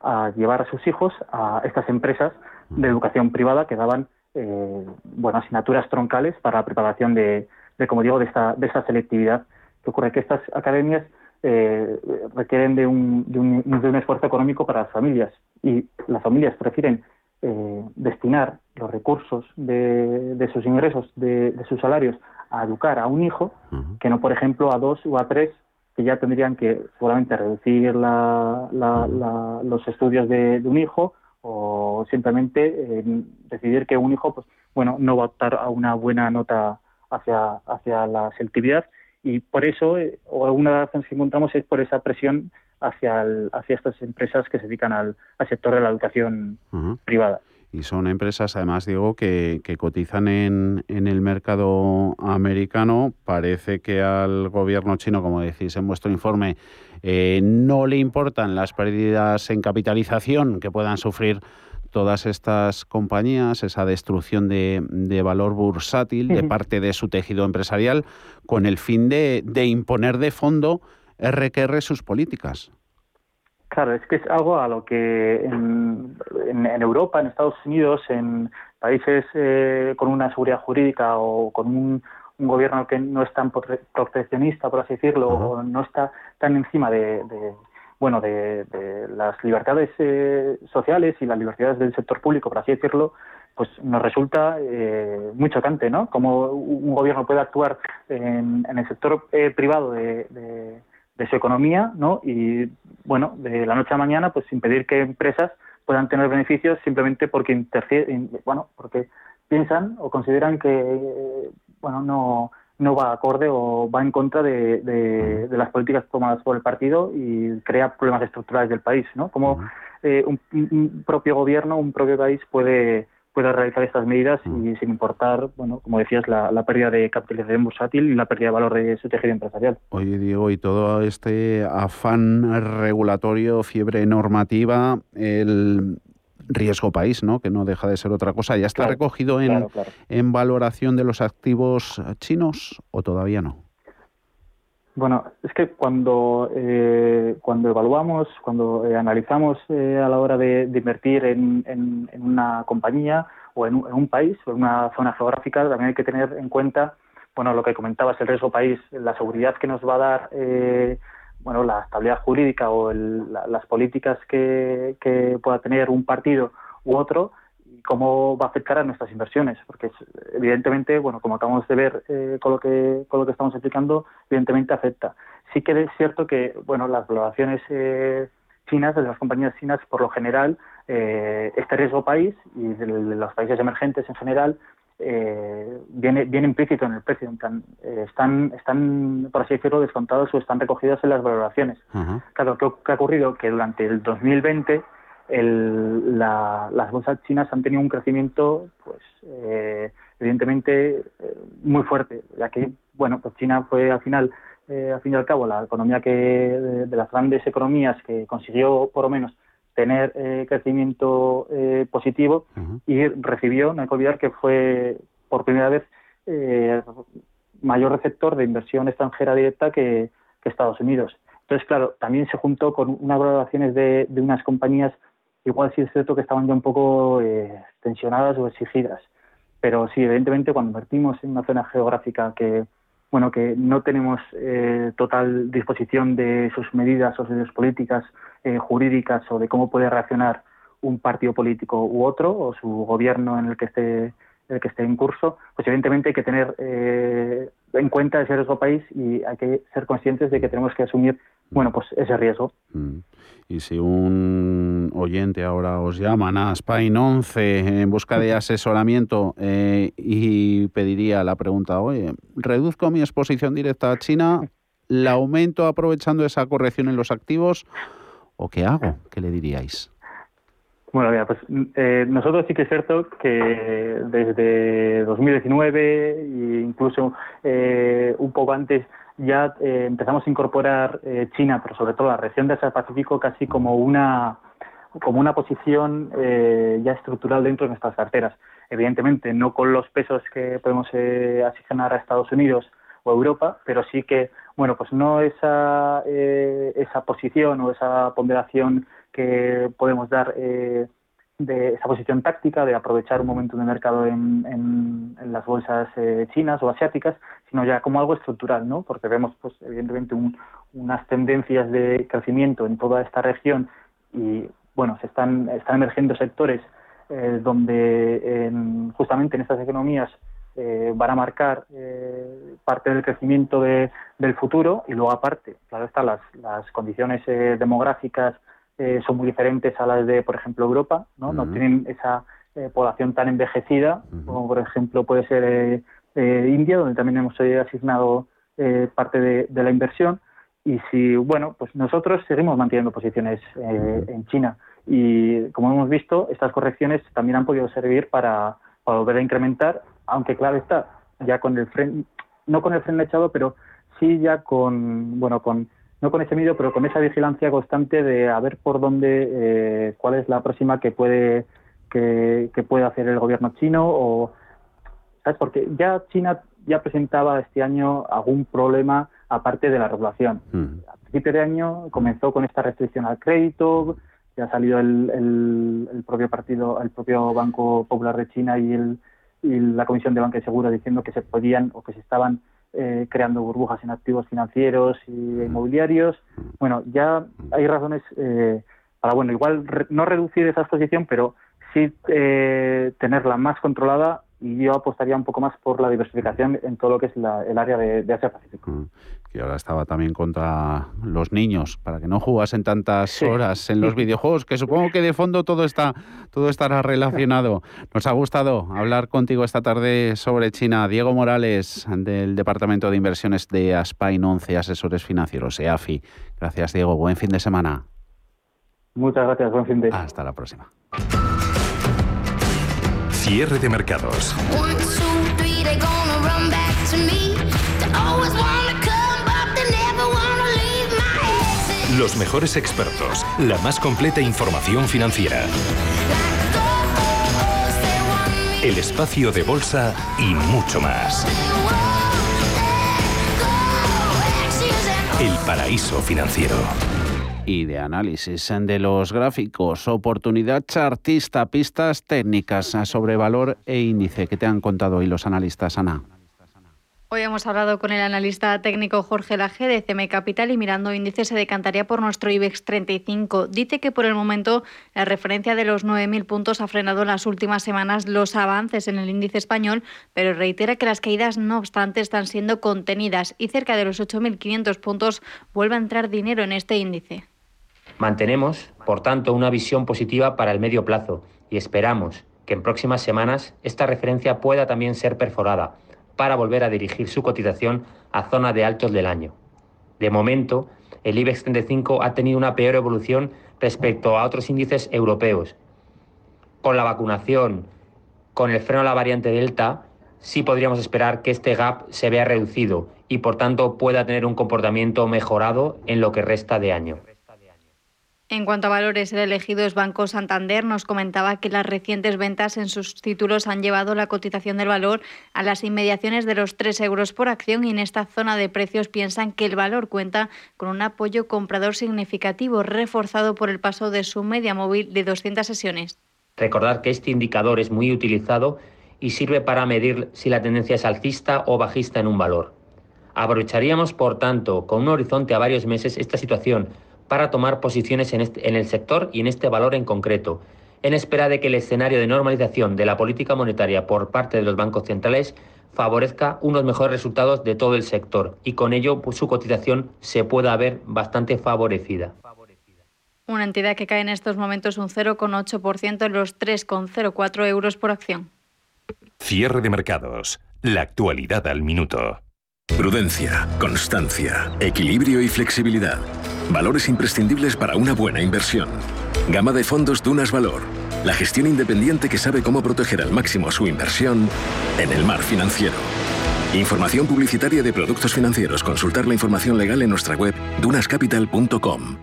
Speaker 15: a llevar a sus hijos a estas empresas de educación privada que daban bueno, asignaturas troncales para la preparación de, de como digo, de esta, de esta selectividad. que ocurre? Que estas academias eh, requieren de un, de, un, de un, esfuerzo económico para las familias y las familias prefieren eh, destinar los recursos de, de sus ingresos, de, de, sus salarios, a educar a un hijo que no, por ejemplo, a dos o a tres que ya tendrían que seguramente reducir la, la, los estudios de, un hijo o simplemente eh, decidir que un hijo pues bueno no va a optar a una buena nota hacia, hacia la selectividad y por eso, eh, o una de las razones que encontramos es por esa presión hacia, hacia estas empresas que se dedican al, sector de la educación privada.
Speaker 1: Y son empresas, además, digo, que, que cotizan en, en, el mercado americano. Parece que al gobierno chino, como decís en vuestro informe, eh, no le importan las pérdidas en capitalización que puedan sufrir todas estas compañías, esa destrucción de, valor bursátil de parte de su tejido empresarial, con el fin de, imponer de fondo RQR sus políticas.
Speaker 15: Claro, es que es algo a lo que en, Europa, en Estados Unidos, en países eh, con una seguridad jurídica o con un, gobierno que no es tan proteccionista, por así decirlo, o no está tan encima de, bueno, de, las libertades eh, sociales y las libertades del sector público, por así decirlo, pues nos resulta eh, muy chocante, ¿no? Cómo un gobierno puede actuar en, el sector eh, privado de, su economía, ¿no? Y, bueno, de la noche a mañana, pues impedir que empresas puedan tener beneficios simplemente porque bueno, porque piensan o consideran que bueno no no va acorde o va en contra de, las políticas tomadas por el partido y crea problemas estructurales del país, ¿no? Como eh, un, propio gobierno, un propio país puede puede realizar estas medidas y sin importar, bueno, como decías, la, pérdida de capitalización bursátil y la pérdida de valor de su tejido empresarial.
Speaker 1: Oye, Diego, y todo este afán regulatorio, fiebre normativa, el riesgo país, ¿no? que no deja de ser otra cosa. ¿Ya está recogido en, en valoración de los activos chinos o todavía no?
Speaker 15: Bueno, es que cuando, eh, cuando evaluamos, cuando eh, analizamos eh, a la hora de, invertir en, en, una compañía o en un, país o en una zona geográfica, también hay que tener en cuenta, bueno, lo que comentabas, el riesgo país, la seguridad que nos va a dar bueno, la estabilidad jurídica o las políticas que, pueda tener un partido u otro y cómo va a afectar a nuestras inversiones, porque evidentemente, bueno, como acabamos de ver eh, con lo que con lo que estamos explicando, evidentemente afecta. Sí que es cierto que, bueno, las valoraciones eh, chinas, de las compañías chinas, por lo general, eh, este riesgo país y de los países emergentes en general eh, viene, viene implícito en el precio. Eh, están, están, por así decirlo, descontados o están recogidos en las valoraciones. Claro, ¿qué, ha ocurrido? Que durante el 2020 el, las bolsas chinas han tenido un crecimiento, pues, eh, evidentemente, eh, muy fuerte, ya que, bueno, pues China fue al final, al fin y al cabo, la economía que, de las grandes economías que consiguió, por lo menos, tener eh, crecimiento eh, positivo y recibió, no hay que olvidar que fue por primera vez eh, mayor receptor de inversión extranjera directa que, Estados Unidos. Entonces, claro, también se juntó con unas valoraciones de, unas compañías, igual sí es cierto que estaban ya un poco tensionadas o exigidas. Pero sí, evidentemente, cuando invertimos en una zona geográfica que, bueno, que no tenemos total disposición de sus medidas o de sus políticas eh, jurídicas o de cómo puede reaccionar un partido político u otro o su gobierno en el que esté el que esté en curso, pues evidentemente hay que tener eh, en cuenta ese riesgo país y hay que ser conscientes de que tenemos que asumir bueno pues ese riesgo.
Speaker 1: Mm. Y si un oyente ahora os llama a Spain 11 en busca de asesoramiento eh, y pediría la pregunta, oye, reduzco mi exposición directa a China, ¿la aumento aprovechando esa corrección en los activos? ¿O qué hago? ¿Qué le diríais?
Speaker 15: Bueno, mira, pues eh, nosotros sí que es cierto que desde 2019 e incluso eh, un poco antes ya eh, empezamos a incorporar China, pero sobre todo la región de Asia-Pacífico casi como una como una posición ya estructural dentro de nuestras carteras. Evidentemente, no con los pesos que podemos asignar a Estados Unidos o Europa, pero sí que bueno, pues no esa, eh, esa posición o esa ponderación que podemos dar eh, de esa posición táctica de aprovechar un momento de mercado en, en, las bolsas eh, chinas o asiáticas, sino ya como algo estructural, ¿no? Porque vemos, pues, evidentemente, unas tendencias de crecimiento en toda esta región y, bueno, se están, están emergiendo sectores donde justamente en estas economías eh, van a marcar eh, parte del crecimiento de, del futuro y luego aparte, claro está, las, las condiciones eh, son muy diferentes a las de, por ejemplo, Europa, no, no tienen esa población tan envejecida como, por ejemplo, puede ser India, donde también hemos asignado parte de, de, la inversión. Y si, bueno, pues nosotros seguimos manteniendo posiciones en China. Y, como hemos visto, estas correcciones también han podido servir para, para volver a incrementar aunque claro está, ya con el freno, no con el freno echado, pero sí ya con, bueno, con, no con ese miedo, pero con esa vigilancia constante de a ver por dónde, eh, cuál es la próxima que puede, que, puede hacer el gobierno chino o, ¿sabes? Porque ya China ya presentaba este año algún problema aparte de la regulación. Mm. A principio de año comenzó con esta restricción al crédito, ya ha salido el, el, propio partido, el propio Banco Popular de China y el, y la Comisión de Banca y Seguros diciendo que se podían o que se estaban eh, creando burbujas en activos financieros y inmobiliarios. Bueno, ya hay razones eh, para, bueno, igual no reducir esa exposición, pero sí eh, tenerla más controlada y yo apostaría un poco más por la diversificación en todo lo que es el área de, Asia-Pacífico. Mm,
Speaker 1: que ahora estaba también contra los niños, para que no jugasen tantas horas en los videojuegos, que supongo que de fondo todo, está, todo estará relacionado. Nos ha gustado hablar contigo esta tarde sobre China. Diego Morales, del Departamento de Inversiones de Aspain 11 Asesores Financieros, EAFI. Gracias, Diego. Buen fin de semana.
Speaker 15: Muchas gracias. Buen fin de
Speaker 1: semana. Hasta la próxima.
Speaker 13: Cierre de mercados. Los mejores expertos, la más completa información financiera. El espacio de bolsa y mucho más. El paraíso financiero
Speaker 1: y de análisis de los gráficos, oportunidad chartista, pistas técnicas sobre valor e índice que te han contado hoy los analistas, Ana.
Speaker 6: Hoy hemos hablado con el analista técnico Jorge Laje de CM Capital y mirando índice se decantaría por nuestro IBEX 35. Dice que por el momento la referencia de los 9.000 puntos ha frenado en las últimas semanas los avances en el índice español, pero reitera que las caídas no obstante están siendo contenidas y cerca de los 8.500 puntos vuelve a entrar dinero en este índice.
Speaker 30: Mantenemos, por tanto, una visión positiva para el medio plazo y esperamos que en próximas semanas esta referencia pueda también ser perforada para volver a dirigir su cotización a zona de altos del año. De momento, el IBEX 35 ha tenido una peor evolución respecto a otros índices europeos. Con la vacunación, con el freno a la variante Delta, sí podríamos esperar que este gap se vea reducido y por tanto pueda tener un comportamiento mejorado en lo que resta de año.
Speaker 6: En cuanto a valores, el elegido es Banco Santander. Nos comentaba que las recientes ventas en sus títulos han llevado la cotización del valor a las inmediaciones de los 3 euros por acción y en esta zona de precios piensan que el valor cuenta con un apoyo comprador significativo reforzado por el paso de su media móvil de 200 sesiones.
Speaker 30: Recordar que este indicador es muy utilizado y sirve para medir si la tendencia es alcista o bajista en un valor. Aprovecharíamos, por tanto, con un horizonte a varios meses esta situación para tomar posiciones este, en, el sector y en este valor en concreto, en espera de que el escenario de normalización de la política monetaria por parte de los bancos centrales favorezca unos mejores resultados de todo el sector y con ello pues, su cotización se pueda ver bastante favorecida.
Speaker 6: Una entidad que cae en estos momentos un 0,8% en los 3,04 euros por acción.
Speaker 13: Cierre de mercados. La actualidad al minuto. Prudencia, constancia, equilibrio y flexibilidad. Valores imprescindibles para una buena inversión. Gama de fondos Dunas Valor. La gestión independiente que sabe cómo proteger al máximo su inversión en el mar financiero. Información publicitaria de productos financieros. Consultar la información legal en nuestra web dunascapital.com.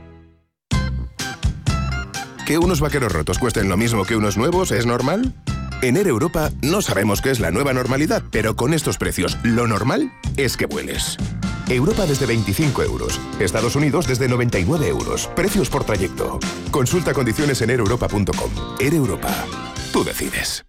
Speaker 31: ¿Que unos vaqueros rotos cuesten lo mismo que unos nuevos es normal? En Air Europa no sabemos qué es la nueva normalidad, pero con estos precios, lo normal es que vueles. Europa desde 25 euros. Estados Unidos desde 99 euros. Precios por trayecto. Consulta condiciones en aereuropa.com. Air Europa. Tú decides.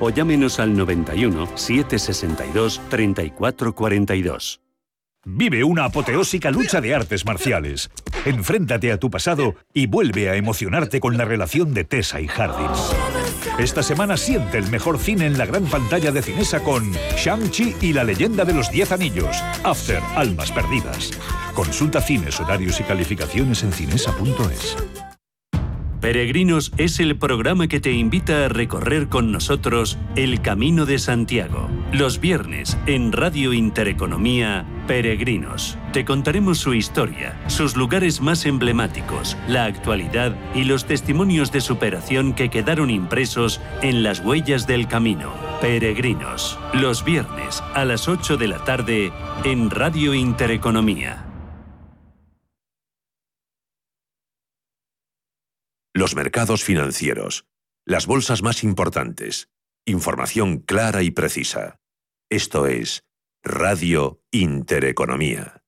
Speaker 5: o llámenos al 91 762 3442.
Speaker 32: Vive una apoteósica lucha de artes marciales. Enfréntate a tu pasado y vuelve a emocionarte con la relación de Tessa y Hardin. Esta semana siente el mejor cine en la gran pantalla de Cinesa con Shang-Chi y la leyenda de los Diez Anillos. After, Almas Perdidas. Consulta cines, horarios y calificaciones en cinesa.es.
Speaker 5: Peregrinos es el programa que te invita a recorrer con nosotros el Camino de Santiago. Los viernes en Radio Intereconomía, Peregrinos. Te contaremos su historia, sus lugares más emblemáticos, la actualidad y los testimonios de superación que quedaron impresos en las huellas del camino. Peregrinos. Los viernes a las 8 de la tarde en Radio Intereconomía.
Speaker 13: Los mercados financieros, las bolsas más importantes
Speaker 32: Información clara y precisa. Esto es Radio Intereconomía.